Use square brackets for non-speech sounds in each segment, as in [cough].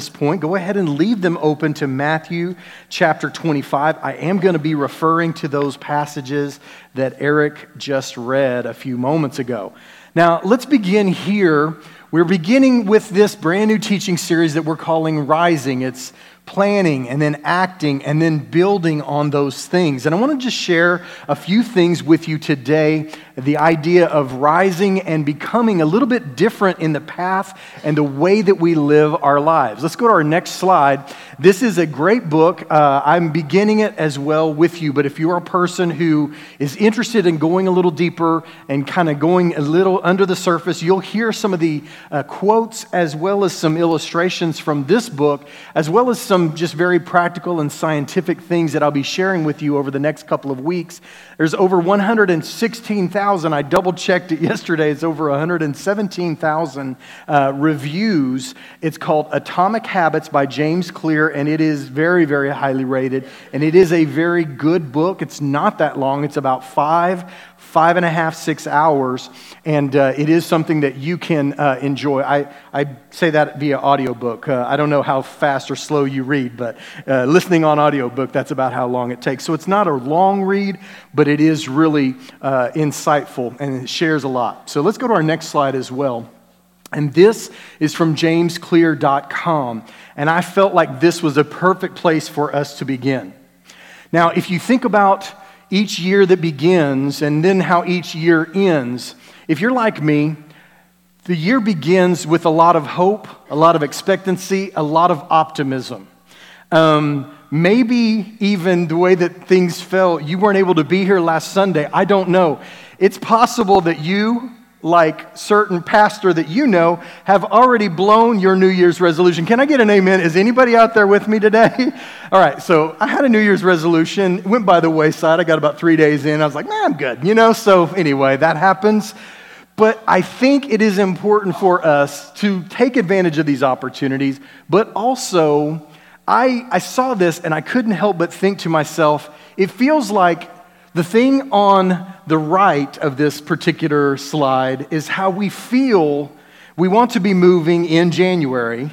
this point, go ahead and leave them open to Matthew chapter 25. I am going to be referring to those passages that Eric just read a few moments ago. Now, let's begin here. We're beginning with this brand new teaching series that we're calling Rising. It's planning and then acting and then building on those things. And I want to just share a few things with you today the idea of rising and becoming a little bit different in the path and the way that we live our lives. Let's go to our next slide. This is a great book. Uh, I'm beginning it as well with you, but if you're a person who is interested in going a little deeper and kind of going a little under the surface, you'll hear some of the uh, quotes as well as some illustrations from this book, as well as some just very practical and scientific things that I'll be sharing with you over the next couple of weeks. There's over 116,000. I double checked it [laughs] yesterday. It's over 117,000 uh, reviews. It's called Atomic Habits by James Clear, and it is very, very highly rated. And it is a very good book. It's not that long, it's about five five and a half, six hours, and uh, it is something that you can uh, enjoy. I, I say that via audiobook. Uh, I don't know how fast or slow you read, but uh, listening on audiobook, that's about how long it takes. So it's not a long read, but it is really uh, insightful and it shares a lot. So let's go to our next slide as well. And this is from jamesclear.com. And I felt like this was a perfect place for us to begin. Now, if you think about each year that begins and then how each year ends. If you're like me, the year begins with a lot of hope, a lot of expectancy, a lot of optimism. Um, maybe even the way that things felt, you weren't able to be here last Sunday. I don't know. It's possible that you like certain pastor that you know have already blown your New Year's resolution. Can I get an amen? Is anybody out there with me today? [laughs] All right, so I had a New Year's resolution, it went by the wayside. I got about three days in. I was like, man, I'm good, you know? So anyway, that happens. But I think it is important for us to take advantage of these opportunities, but also, I, I saw this and I couldn't help but think to myself, it feels like the thing on the right of this particular slide is how we feel we want to be moving in January.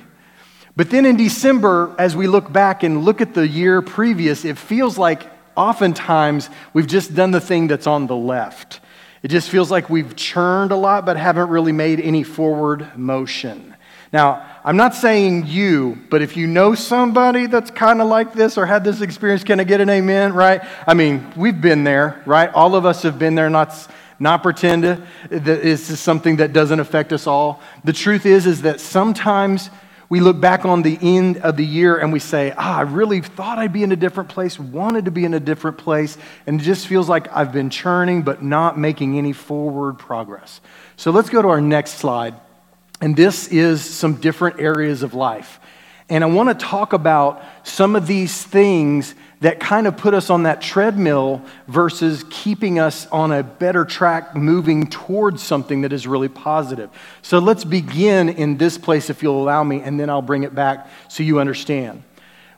But then in December, as we look back and look at the year previous, it feels like oftentimes we've just done the thing that's on the left. It just feels like we've churned a lot but haven't really made any forward motion. Now, I'm not saying you, but if you know somebody that's kind of like this or had this experience, can I get an amen, right? I mean, we've been there, right? All of us have been there, not, not pretend that this is something that doesn't affect us all. The truth is, is that sometimes we look back on the end of the year and we say, ah, I really thought I'd be in a different place, wanted to be in a different place, and it just feels like I've been churning but not making any forward progress. So let's go to our next slide. And this is some different areas of life. And I want to talk about some of these things that kind of put us on that treadmill versus keeping us on a better track moving towards something that is really positive. So let's begin in this place, if you'll allow me, and then I'll bring it back so you understand.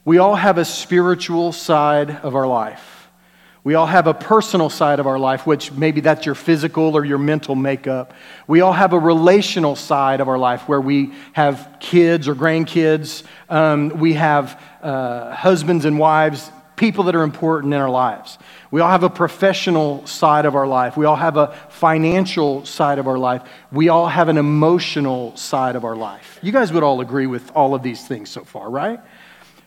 We all have a spiritual side of our life. We all have a personal side of our life, which maybe that's your physical or your mental makeup. We all have a relational side of our life where we have kids or grandkids. Um, we have uh, husbands and wives, people that are important in our lives. We all have a professional side of our life. We all have a financial side of our life. We all have an emotional side of our life. You guys would all agree with all of these things so far, right?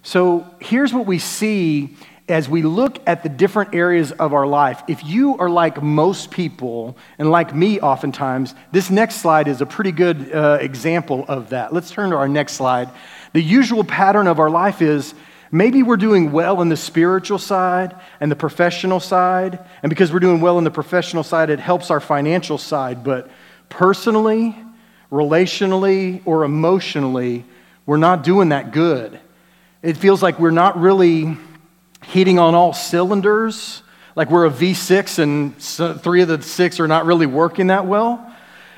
So here's what we see as we look at the different areas of our life, if you are like most people, and like me oftentimes, this next slide is a pretty good uh, example of that. Let's turn to our next slide. The usual pattern of our life is maybe we're doing well in the spiritual side and the professional side, and because we're doing well in the professional side, it helps our financial side, but personally, relationally, or emotionally, we're not doing that good. It feels like we're not really hitting on all cylinders, like we're a V6 and three of the six are not really working that well.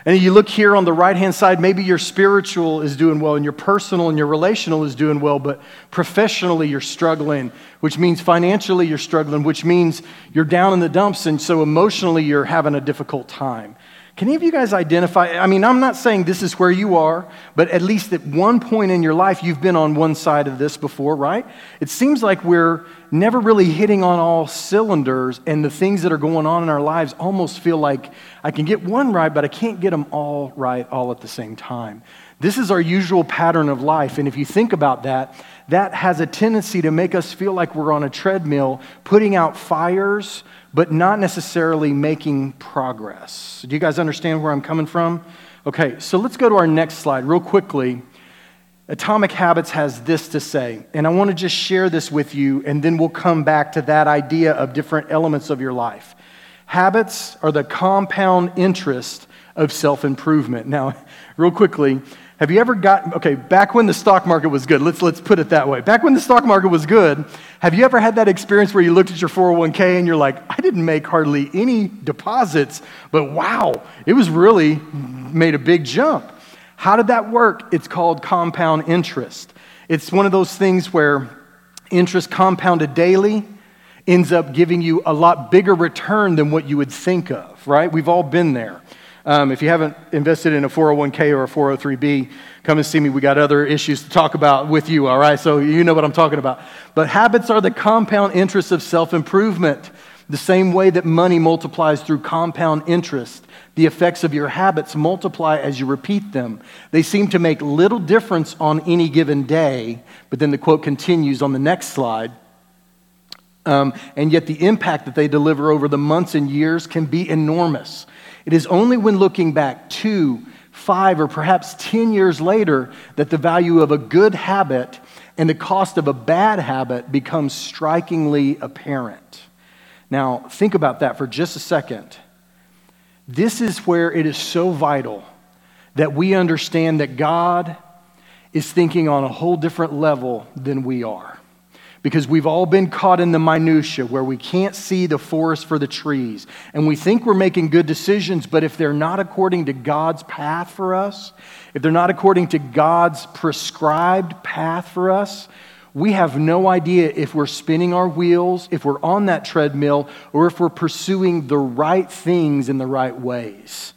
And you look here on the right hand side, maybe your spiritual is doing well and your personal and your relational is doing well, but professionally you're struggling, which means financially you're struggling, which means you're down in the dumps, and so emotionally you're having a difficult time. Can any of you guys identify? I mean, I'm not saying this is where you are, but at least at one point in your life, you've been on one side of this before, right? It seems like we're never really hitting on all cylinders, and the things that are going on in our lives almost feel like I can get one right, but I can't get them all right all at the same time. This is our usual pattern of life, and if you think about that, that has a tendency to make us feel like we're on a treadmill, putting out fires but not necessarily making progress. Do you guys understand where I'm coming from? Okay, so let's go to our next slide real quickly. Atomic Habits has this to say, and I want to just share this with you, and then we'll come back to that idea of different elements of your life. Habits are the compound interest of self improvement. Now, [laughs] real quickly, have you ever got, okay, back when the stock market was good, let's, let's put it that way. Back when the stock market was good, have you ever had that experience where you looked at your 401k and you're like, I didn't make hardly any deposits, but wow, it was really made a big jump. How did that work? It's called compound interest. It's one of those things where interest compounded daily ends up giving you a lot bigger return than what you would think of, right? We've all been there. Um, if you haven't invested in a 401k or a 403b, come and see me. We got other issues to talk about with you, all right? So you know what I'm talking about. But habits are the compound interest of self improvement. The same way that money multiplies through compound interest, the effects of your habits multiply as you repeat them. They seem to make little difference on any given day, but then the quote continues on the next slide. Um, and yet, the impact that they deliver over the months and years can be enormous. It is only when looking back two, five, or perhaps 10 years later that the value of a good habit and the cost of a bad habit becomes strikingly apparent. Now, think about that for just a second. This is where it is so vital that we understand that God is thinking on a whole different level than we are because we've all been caught in the minutia where we can't see the forest for the trees. And we think we're making good decisions but if they're not according to God's path for us if they're not according to God's prescribed path for us we have no idea if we're spinning our wheels if we're on that treadmill or if we're pursuing the right things in the right ways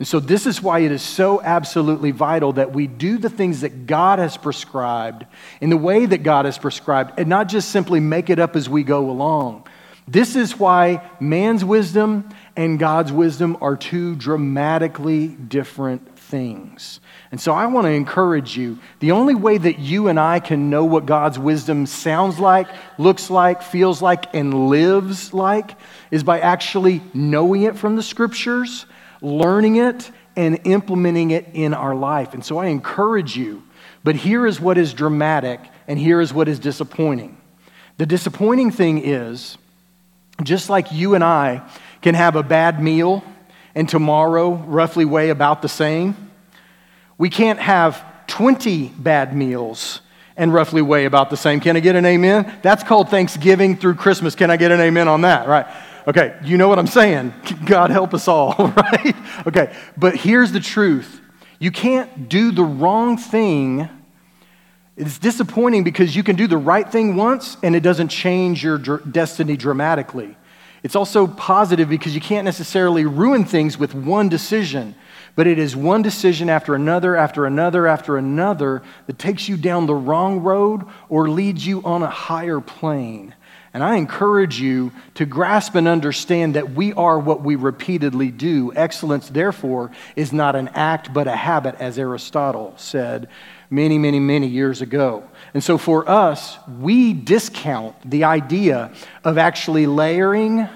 and so, this is why it is so absolutely vital that we do the things that God has prescribed in the way that God has prescribed and not just simply make it up as we go along. This is why man's wisdom and God's wisdom are two dramatically different things. And so I want to encourage you the only way that you and I can know what God's wisdom sounds like, looks like, feels like, and lives like is by actually knowing it from the scriptures learning it and implementing it in our life. And so I encourage you, but here is what is dramatic and here is what is disappointing. The disappointing thing is, just like you and I can have a bad meal and tomorrow roughly weigh about the same, we can't have 20 bad meals and roughly weigh about the same. Can I get an amen? That's called Thanksgiving through Christmas. Can I get an amen on that? Right. Okay, you know what I'm saying. [laughs] God help us all, [laughs] right? Okay, but here's the truth you can't do the wrong thing. It's disappointing because you can do the right thing once and it doesn't change your dr- destiny dramatically. It's also positive because you can't necessarily ruin things with one decision, but it is one decision after another, after another, after another that takes you down the wrong road or leads you on a higher plane. And I encourage you to grasp and understand that we are what we repeatedly do. Excellence, therefore, is not an act but a habit, as Aristotle said many, many, many years ago. And so for us, we discount the idea of actually layering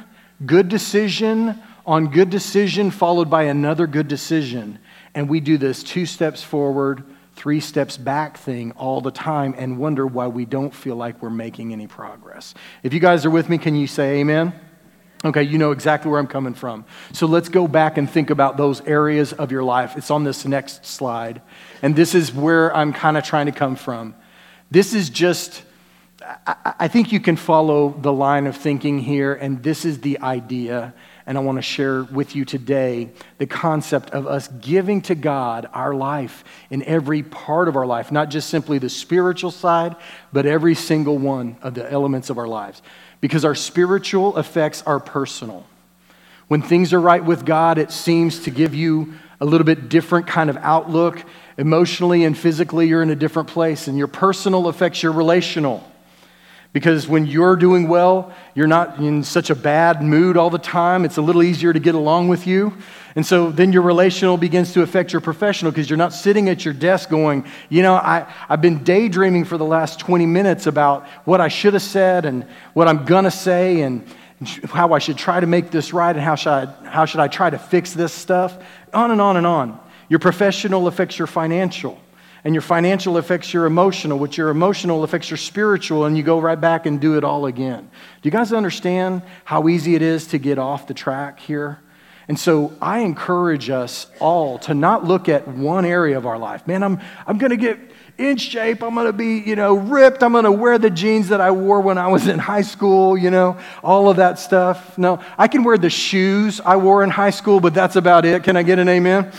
good decision on good decision followed by another good decision. And we do this two steps forward, three steps back thing all the time and wonder why we don't feel like we're making any progress. If you guys are with me, can you say amen? Okay, you know exactly where I'm coming from. So let's go back and think about those areas of your life. It's on this next slide. And this is where I'm kind of trying to come from. This is just, I think you can follow the line of thinking here, and this is the idea and I want to share with you today the concept of us giving to God our life in every part of our life, not just simply the spiritual side, but every single one of the elements of our lives. Because our spiritual affects our personal. When things are right with God, it seems to give you a little bit different kind of outlook. Emotionally and physically, you're in a different place, and your personal affects your relational. Because when you're doing well, you're not in such a bad mood all the time. It's a little easier to get along with you. And so then your relational begins to affect your professional because you're not sitting at your desk going, you know, I, I've been daydreaming for the last 20 minutes about what I should have said and what I'm going to say and how I should try to make this right and how should, I, how should I try to fix this stuff. On and on and on. Your professional affects your financial and your financial affects your emotional, which your emotional affects your spiritual, and you go right back and do it all again. Do you guys understand how easy it is to get off the track here? And so I encourage us all to not look at one area of our life. Man, I'm, I'm going to get in shape. I'm going to be, you know, ripped. I'm going to wear the jeans that I wore when I was in high school, you know, all of that stuff. No, I can wear the shoes I wore in high school, but that's about it. Can I get an amen?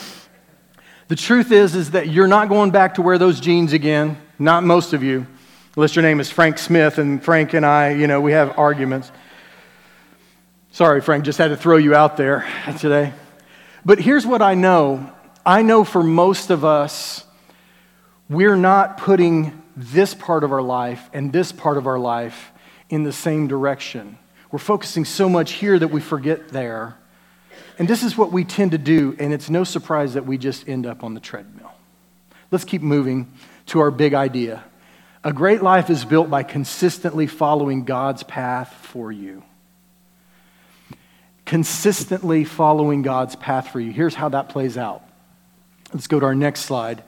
The truth is, is that you're not going back to wear those jeans again. Not most of you, unless your name is Frank Smith, and Frank and I, you know, we have arguments. Sorry, Frank, just had to throw you out there today. But here's what I know I know for most of us, we're not putting this part of our life and this part of our life in the same direction. We're focusing so much here that we forget there. And this is what we tend to do, and it's no surprise that we just end up on the treadmill. Let's keep moving to our big idea. A great life is built by consistently following God's path for you. Consistently following God's path for you. Here's how that plays out. Let's go to our next slide.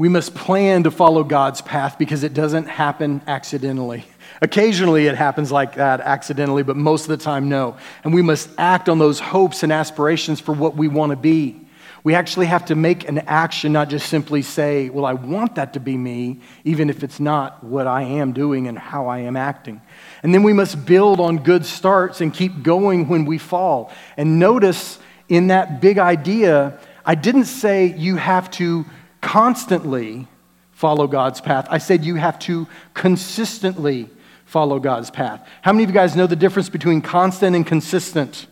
We must plan to follow God's path because it doesn't happen accidentally. Occasionally it happens like that accidentally, but most of the time, no. And we must act on those hopes and aspirations for what we want to be. We actually have to make an action, not just simply say, Well, I want that to be me, even if it's not what I am doing and how I am acting. And then we must build on good starts and keep going when we fall. And notice in that big idea, I didn't say you have to constantly follow God's path. I said you have to consistently follow God's path. How many of you guys know the difference between constant and consistent?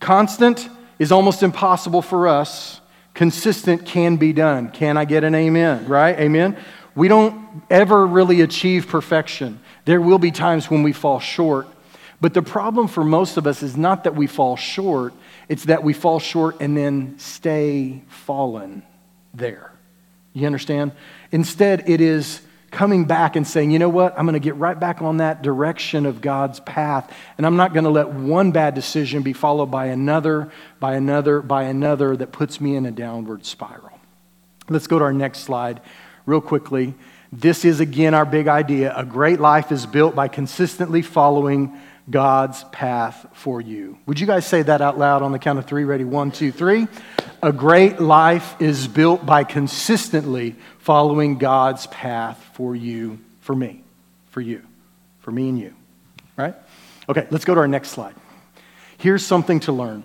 Constant is almost impossible for us. Consistent can be done. Can I get an amen? Right? Amen? We don't ever really achieve perfection. There will be times when we fall short. But the problem for most of us is not that we fall short, it's that we fall short and then stay fallen there. You understand? Instead, it is coming back and saying, you know what, I'm going to get right back on that direction of God's path, and I'm not going to let one bad decision be followed by another, by another, by another that puts me in a downward spiral. Let's go to our next slide real quickly. This is again our big idea. A great life is built by consistently following God's path for you. Would you guys say that out loud on the count of three? Ready? One, two, three. A great life is built by consistently following God's path for you, for me, for you, for me and you. Right? Okay, let's go to our next slide. Here's something to learn.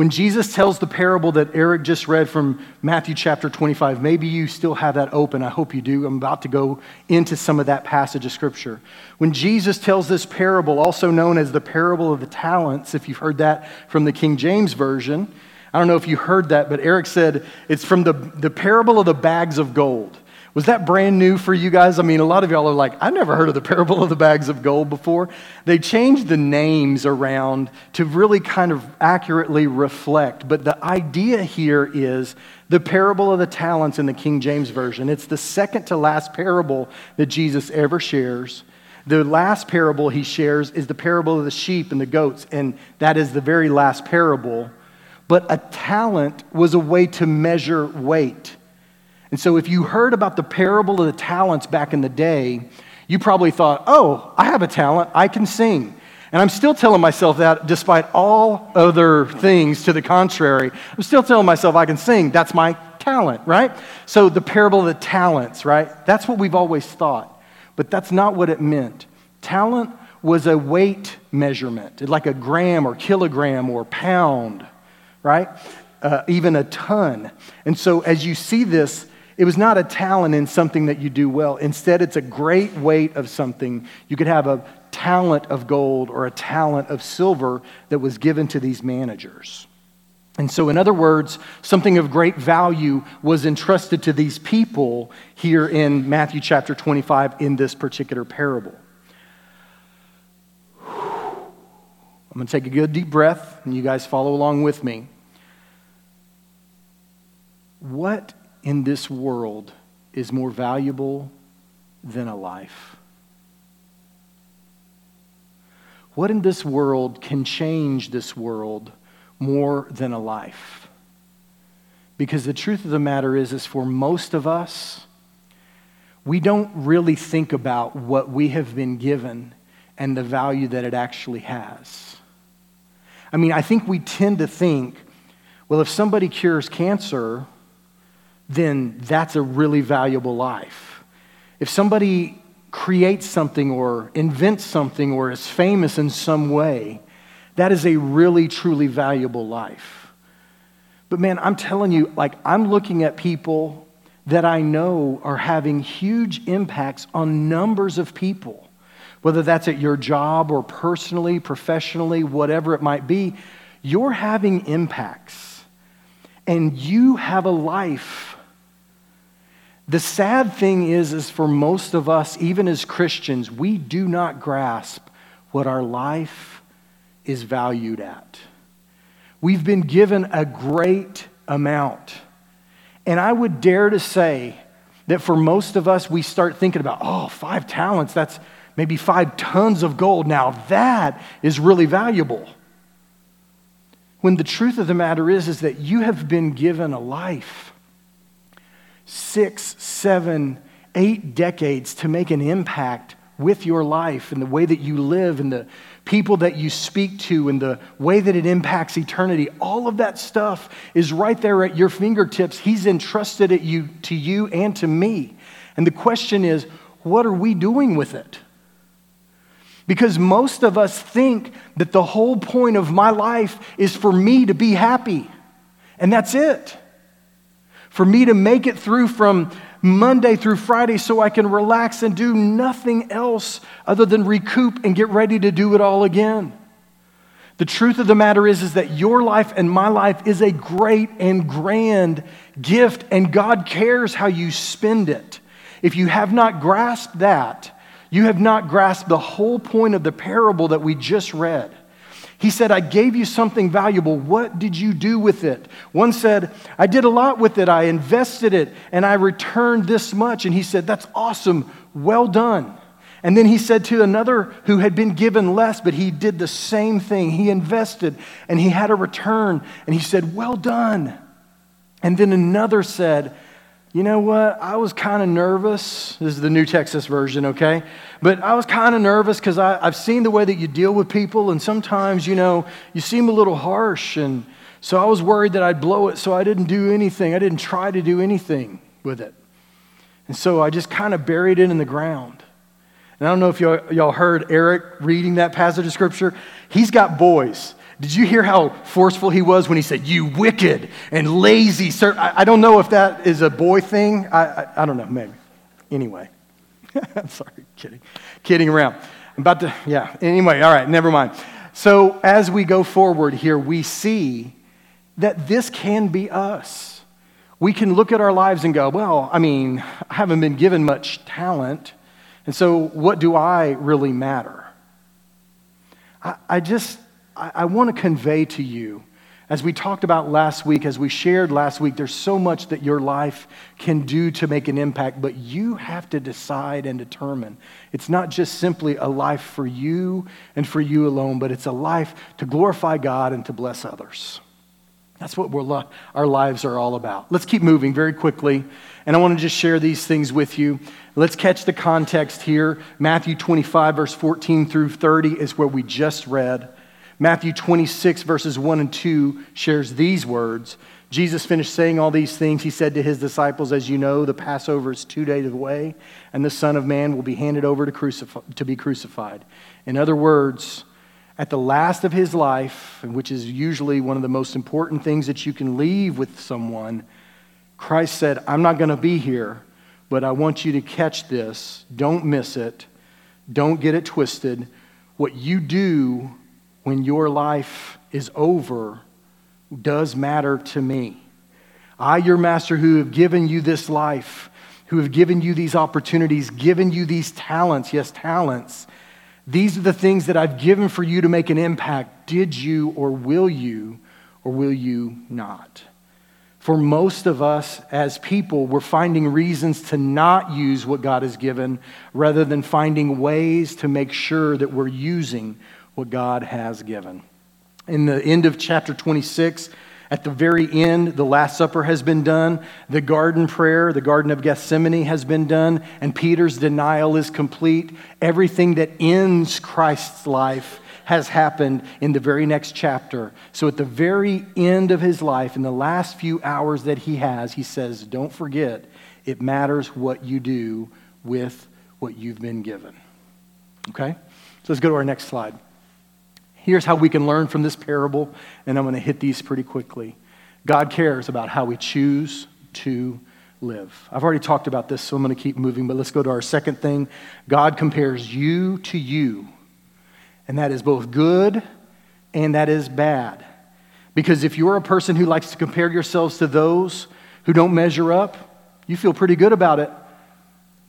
When Jesus tells the parable that Eric just read from Matthew chapter 25, maybe you still have that open. I hope you do. I'm about to go into some of that passage of scripture. When Jesus tells this parable, also known as the parable of the talents, if you've heard that from the King James Version, I don't know if you heard that, but Eric said it's from the, the parable of the bags of gold. Was that brand new for you guys? I mean, a lot of y'all are like, I've never heard of the parable of the bags of gold before. They changed the names around to really kind of accurately reflect. But the idea here is the parable of the talents in the King James Version. It's the second to last parable that Jesus ever shares. The last parable he shares is the parable of the sheep and the goats, and that is the very last parable but a talent was a way to measure weight. And so, if you heard about the parable of the talents back in the day, you probably thought, oh, I have a talent, I can sing. And I'm still telling myself that despite all other things to the contrary. I'm still telling myself I can sing. That's my talent, right? So, the parable of the talents, right? That's what we've always thought. But that's not what it meant. Talent was a weight measurement, like a gram or kilogram or pound right? Uh, even a ton. And so as you see this, it was not a talent in something that you do well. Instead, it's a great weight of something. You could have a talent of gold or a talent of silver that was given to these managers. And so, in other words, something of great value was entrusted to these people here in Matthew chapter 25 in this particular parable. I'm going to take a good deep breath, and you guys follow along with me. What in this world is more valuable than a life? What in this world can change this world more than a life? Because the truth of the matter is, is for most of us, we don't really think about what we have been given and the value that it actually has. I mean, I think we tend to think, well, if somebody cures cancer, then that's a really valuable life. If somebody creates something or invents something or is famous in some way, that is a really, truly valuable life. But man, I'm telling you, like, I'm looking at people that I know are having huge impacts on numbers of people, whether that's at your job or personally, professionally, whatever it might be. You're having impacts, and you have a life the sad thing is, is for most of us, even as Christians, we do not grasp what our life is valued at. We've been given a great amount. And I would dare to say that for most of us, we start thinking about, oh, five talents, that's maybe five tons of gold. Now that is really valuable. When the truth of the matter is, is that you have been given a life six, seven, eight decades to make an impact with your life and the way that you live and the people that you speak to and the way that it impacts eternity. All of that stuff is right there at your fingertips. He's entrusted it you, to you and to me. And the question is, what are we doing with it? Because most of us think that the whole point of my life is for me to be happy. And that's it for me to make it through from Monday through Friday so I can relax and do nothing else other than recoup and get ready to do it all again. The truth of the matter is, is that your life and my life is a great and grand gift, and God cares how you spend it. If you have not grasped that, you have not grasped the whole point of the parable that we just read. He said, I gave you something valuable. What did you do with it? One said, I did a lot with it. I invested it and I returned this much. And he said, That's awesome. Well done. And then he said to another who had been given less, but he did the same thing. He invested and he had a return. And he said, Well done. And then another said, you know what? I was kind of nervous. This is the New Texas version, okay? But I was kind of nervous because I've seen the way that you deal with people, and sometimes, you know, you seem a little harsh. And so I was worried that I'd blow it, so I didn't do anything. I didn't try to do anything with it. And so I just kind of buried it in the ground. And I don't know if y'all, y'all heard Eric reading that passage of scripture. He's got boys. Did you hear how forceful he was when he said, You wicked and lazy sir? I, I don't know if that is a boy thing. I, I, I don't know, maybe. Anyway, [laughs] I'm sorry, kidding. Kidding around. I'm about to, yeah. Anyway, all right, never mind. So as we go forward here, we see that this can be us. We can look at our lives and go, Well, I mean, I haven't been given much talent. And so what do I really matter? I, I just I, I want to convey to you, as we talked about last week, as we shared last week, there's so much that your life can do to make an impact, but you have to decide and determine. It's not just simply a life for you and for you alone, but it's a life to glorify God and to bless others. That's what our lives are all about. Let's keep moving very quickly. And I want to just share these things with you. Let's catch the context here. Matthew 25, verse 14 through 30 is where we just read. Matthew 26, verses 1 and 2 shares these words. Jesus finished saying all these things. He said to his disciples, As you know, the Passover is two days away, and the Son of Man will be handed over to, crucif- to be crucified. In other words, at the last of his life, which is usually one of the most important things that you can leave with someone, Christ said, I'm not going to be here, but I want you to catch this. Don't miss it. Don't get it twisted. What you do when your life is over does matter to me. I, your master, who have given you this life, who have given you these opportunities, given you these talents, yes, talents, these are the things that I've given for you to make an impact. Did you or will you or will you not? For most of us as people, we're finding reasons to not use what God has given rather than finding ways to make sure that we're using what God has given. In the end of chapter 26, at the very end, the Last Supper has been done. The garden prayer, the Garden of Gethsemane has been done. And Peter's denial is complete. Everything that ends Christ's life has happened in the very next chapter. So at the very end of his life, in the last few hours that he has, he says, Don't forget, it matters what you do with what you've been given. Okay? So let's go to our next slide. Here's how we can learn from this parable, and I'm going to hit these pretty quickly. God cares about how we choose to live. I've already talked about this, so I'm going to keep moving, but let's go to our second thing. God compares you to you, and that is both good and that is bad. Because if you're a person who likes to compare yourselves to those who don't measure up, you feel pretty good about it.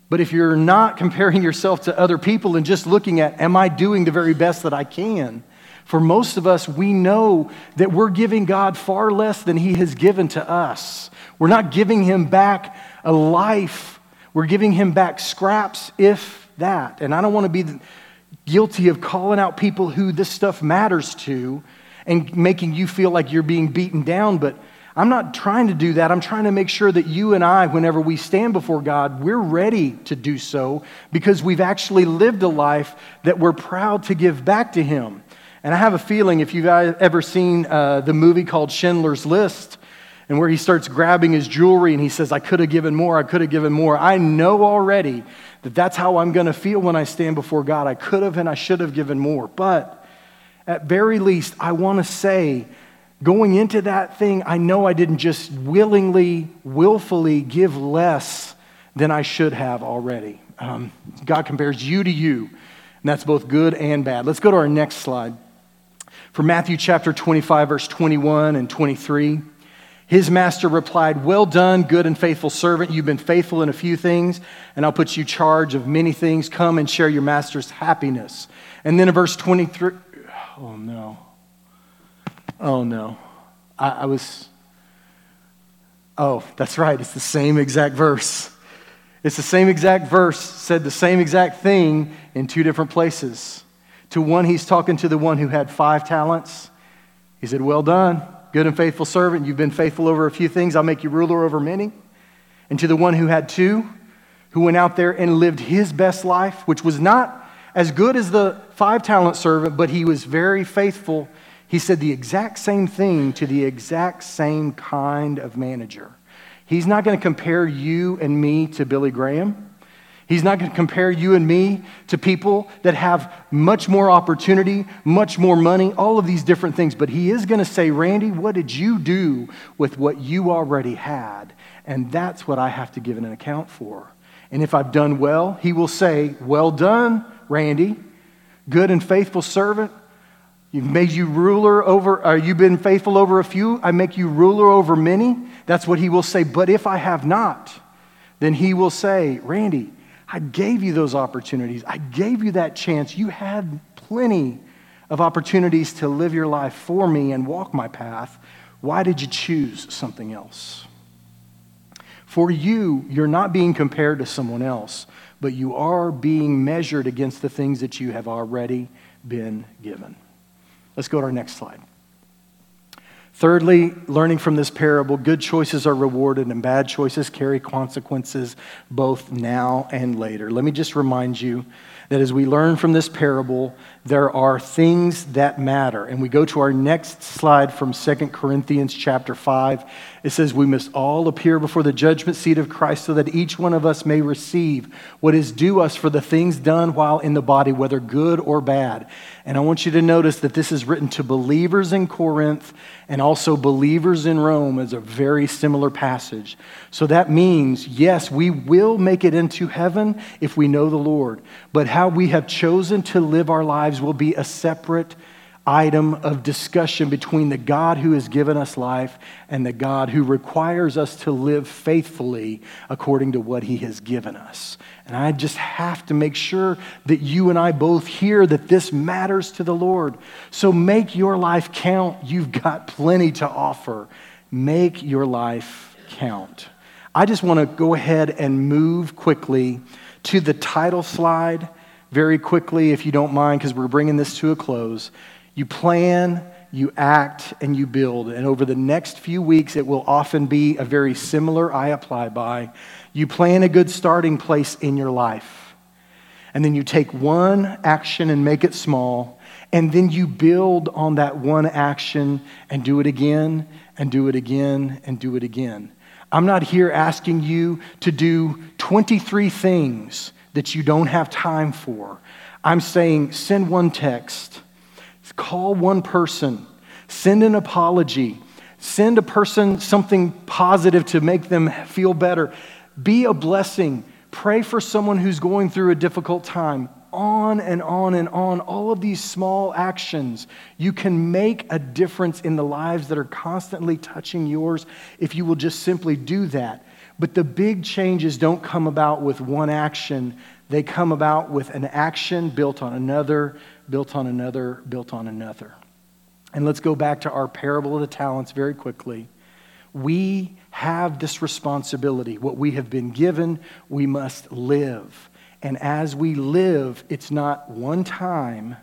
But if you're not comparing yourself to other people and just looking at, am I doing the very best that I can? For most of us, we know that we're giving God far less than He has given to us. We're not giving Him back a life, we're giving Him back scraps, if that. And I don't want to be guilty of calling out people who this stuff matters to and making you feel like you're being beaten down, but I'm not trying to do that. I'm trying to make sure that you and I, whenever we stand before God, we're ready to do so because we've actually lived a life that we're proud to give back to Him. And I have a feeling if you've ever seen uh, the movie called Schindler's List, and where he starts grabbing his jewelry and he says, I could have given more, I could have given more. I know already that that's how I'm going to feel when I stand before God. I could have and I should have given more. But at very least, I want to say, going into that thing, I know I didn't just willingly, willfully give less than I should have already. Um, God compares you to you, and that's both good and bad. Let's go to our next slide. For Matthew chapter 25, verse 21 and 23, his master replied, Well done, good and faithful servant. You've been faithful in a few things, and I'll put you charge of many things. Come and share your master's happiness. And then in verse 23, oh no. Oh no. I, I was, oh, that's right. It's the same exact verse. It's the same exact verse, said the same exact thing in two different places. To one, he's talking to the one who had five talents. He said, Well done, good and faithful servant. You've been faithful over a few things. I'll make you ruler over many. And to the one who had two, who went out there and lived his best life, which was not as good as the five talent servant, but he was very faithful. He said the exact same thing to the exact same kind of manager. He's not going to compare you and me to Billy Graham. He's not going to compare you and me to people that have much more opportunity, much more money, all of these different things. But he is going to say, Randy, what did you do with what you already had? And that's what I have to give an account for. And if I've done well, he will say, Well done, Randy, good and faithful servant. You've made you ruler over, or you've been faithful over a few, I make you ruler over many. That's what he will say. But if I have not, then he will say, Randy, I gave you those opportunities. I gave you that chance. You had plenty of opportunities to live your life for me and walk my path. Why did you choose something else? For you, you're not being compared to someone else, but you are being measured against the things that you have already been given. Let's go to our next slide. Thirdly, learning from this parable, good choices are rewarded and bad choices carry consequences both now and later. Let me just remind you that as we learn from this parable, there are things that matter. And we go to our next slide from 2 Corinthians chapter 5. It says, We must all appear before the judgment seat of Christ so that each one of us may receive what is due us for the things done while in the body, whether good or bad. And I want you to notice that this is written to believers in Corinth, and also believers in Rome is a very similar passage. So that means, yes, we will make it into heaven if we know the Lord, but how we have chosen to live our lives will be a separate item of discussion between the God who has given us life and the God who requires us to live faithfully according to what he has given us. And I just have to make sure that you and I both hear that this matters to the Lord. So make your life count. You've got plenty to offer. Make your life count. I just want to go ahead and move quickly to the title slide very quickly, if you don't mind, because we're bringing this to a close. You plan, you act, and you build. And over the next few weeks, it will often be a very similar I apply by. You plan a good starting place in your life. And then you take one action and make it small. And then you build on that one action and do it again and do it again and do it again. I'm not here asking you to do 23 things that you don't have time for. I'm saying send one text, call one person, send an apology, send a person something positive to make them feel better. Be a blessing. Pray for someone who's going through a difficult time. On and on and on. All of these small actions, you can make a difference in the lives that are constantly touching yours if you will just simply do that. But the big changes don't come about with one action, they come about with an action built on another, built on another, built on another. And let's go back to our parable of the talents very quickly. We have this responsibility. What we have been given, we must live. And as we live, it's not one time,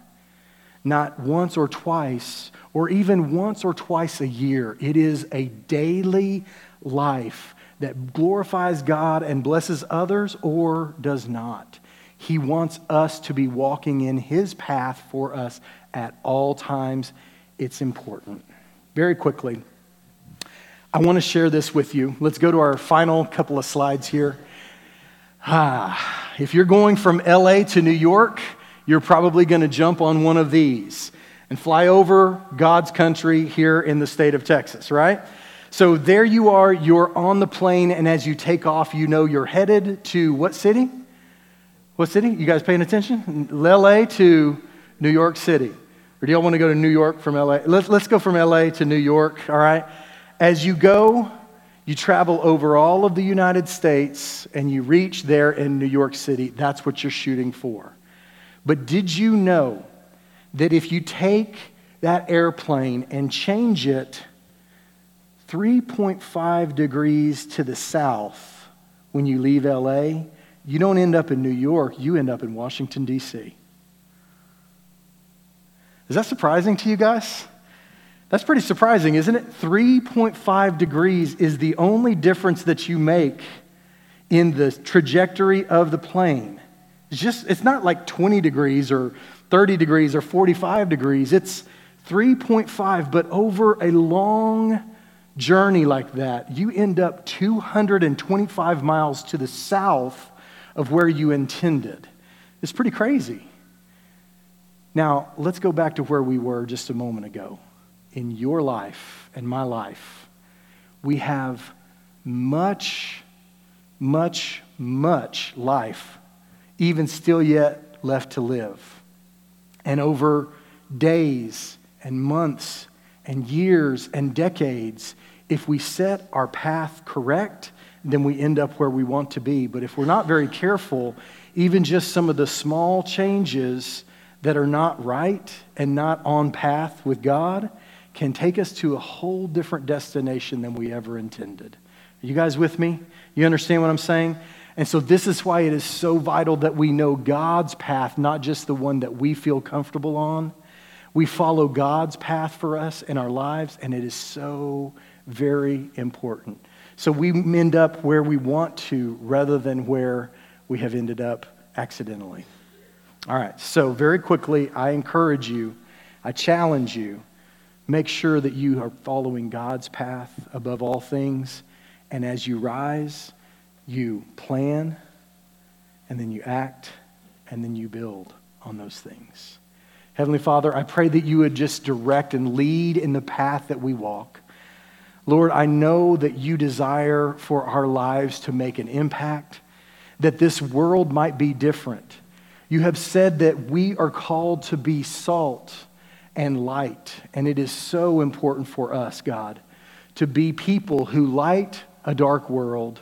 not once or twice, or even once or twice a year. It is a daily life that glorifies God and blesses others or does not. He wants us to be walking in His path for us at all times. It's important. Very quickly, I want to share this with you. Let's go to our final couple of slides here. Ah, if you're going from LA to New York, you're probably going to jump on one of these and fly over God's country here in the state of Texas, right? So there you are, you're on the plane, and as you take off, you know you're headed to what city? What city? You guys paying attention? LA to New York City. Or do y'all want to go to New York from LA? Let's, let's go from LA to New York, all right? As you go, you travel over all of the United States and you reach there in New York City. That's what you're shooting for. But did you know that if you take that airplane and change it 3.5 degrees to the south when you leave LA, you don't end up in New York, you end up in Washington, D.C. Is that surprising to you guys? That's pretty surprising, isn't it? 3.5 degrees is the only difference that you make in the trajectory of the plane. It's just it's not like 20 degrees or 30 degrees or 45 degrees. It's 3.5, but over a long journey like that, you end up 225 miles to the south of where you intended. It's pretty crazy. Now, let's go back to where we were just a moment ago in your life and my life, we have much, much, much life, even still yet left to live. And over days and months and years and decades, if we set our path correct, then we end up where we want to be. But if we're not very careful, even just some of the small changes that are not right and not on path with God can take us to a whole different destination than we ever intended. Are you guys with me? You understand what I'm saying? And so, this is why it is so vital that we know God's path, not just the one that we feel comfortable on. We follow God's path for us in our lives, and it is so very important. So, we end up where we want to rather than where we have ended up accidentally. All right, so very quickly, I encourage you, I challenge you Make sure that you are following God's path above all things. And as you rise, you plan, and then you act, and then you build on those things. Heavenly Father, I pray that you would just direct and lead in the path that we walk. Lord, I know that you desire for our lives to make an impact, that this world might be different. You have said that we are called to be salt and light, and it is so important for us, God, to be people who light a dark world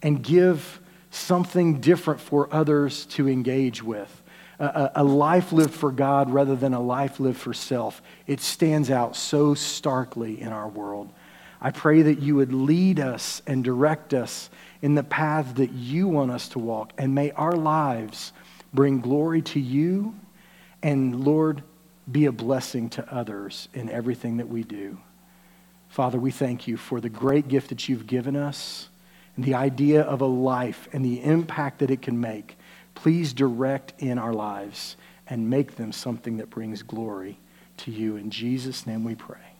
and give something different for others to engage with. A, a, life lived for God rather than a life lived for self. It stands out so starkly in our world. I pray that you would lead us and direct us in the path that you want us to walk. And may our lives bring glory to you and, Lord, be a blessing to others in everything that we do. Father, we thank you for the great gift that you've given us and the idea of a life and the impact that it can make. Please direct in our lives and make them something that brings glory to you. In Jesus' name we pray.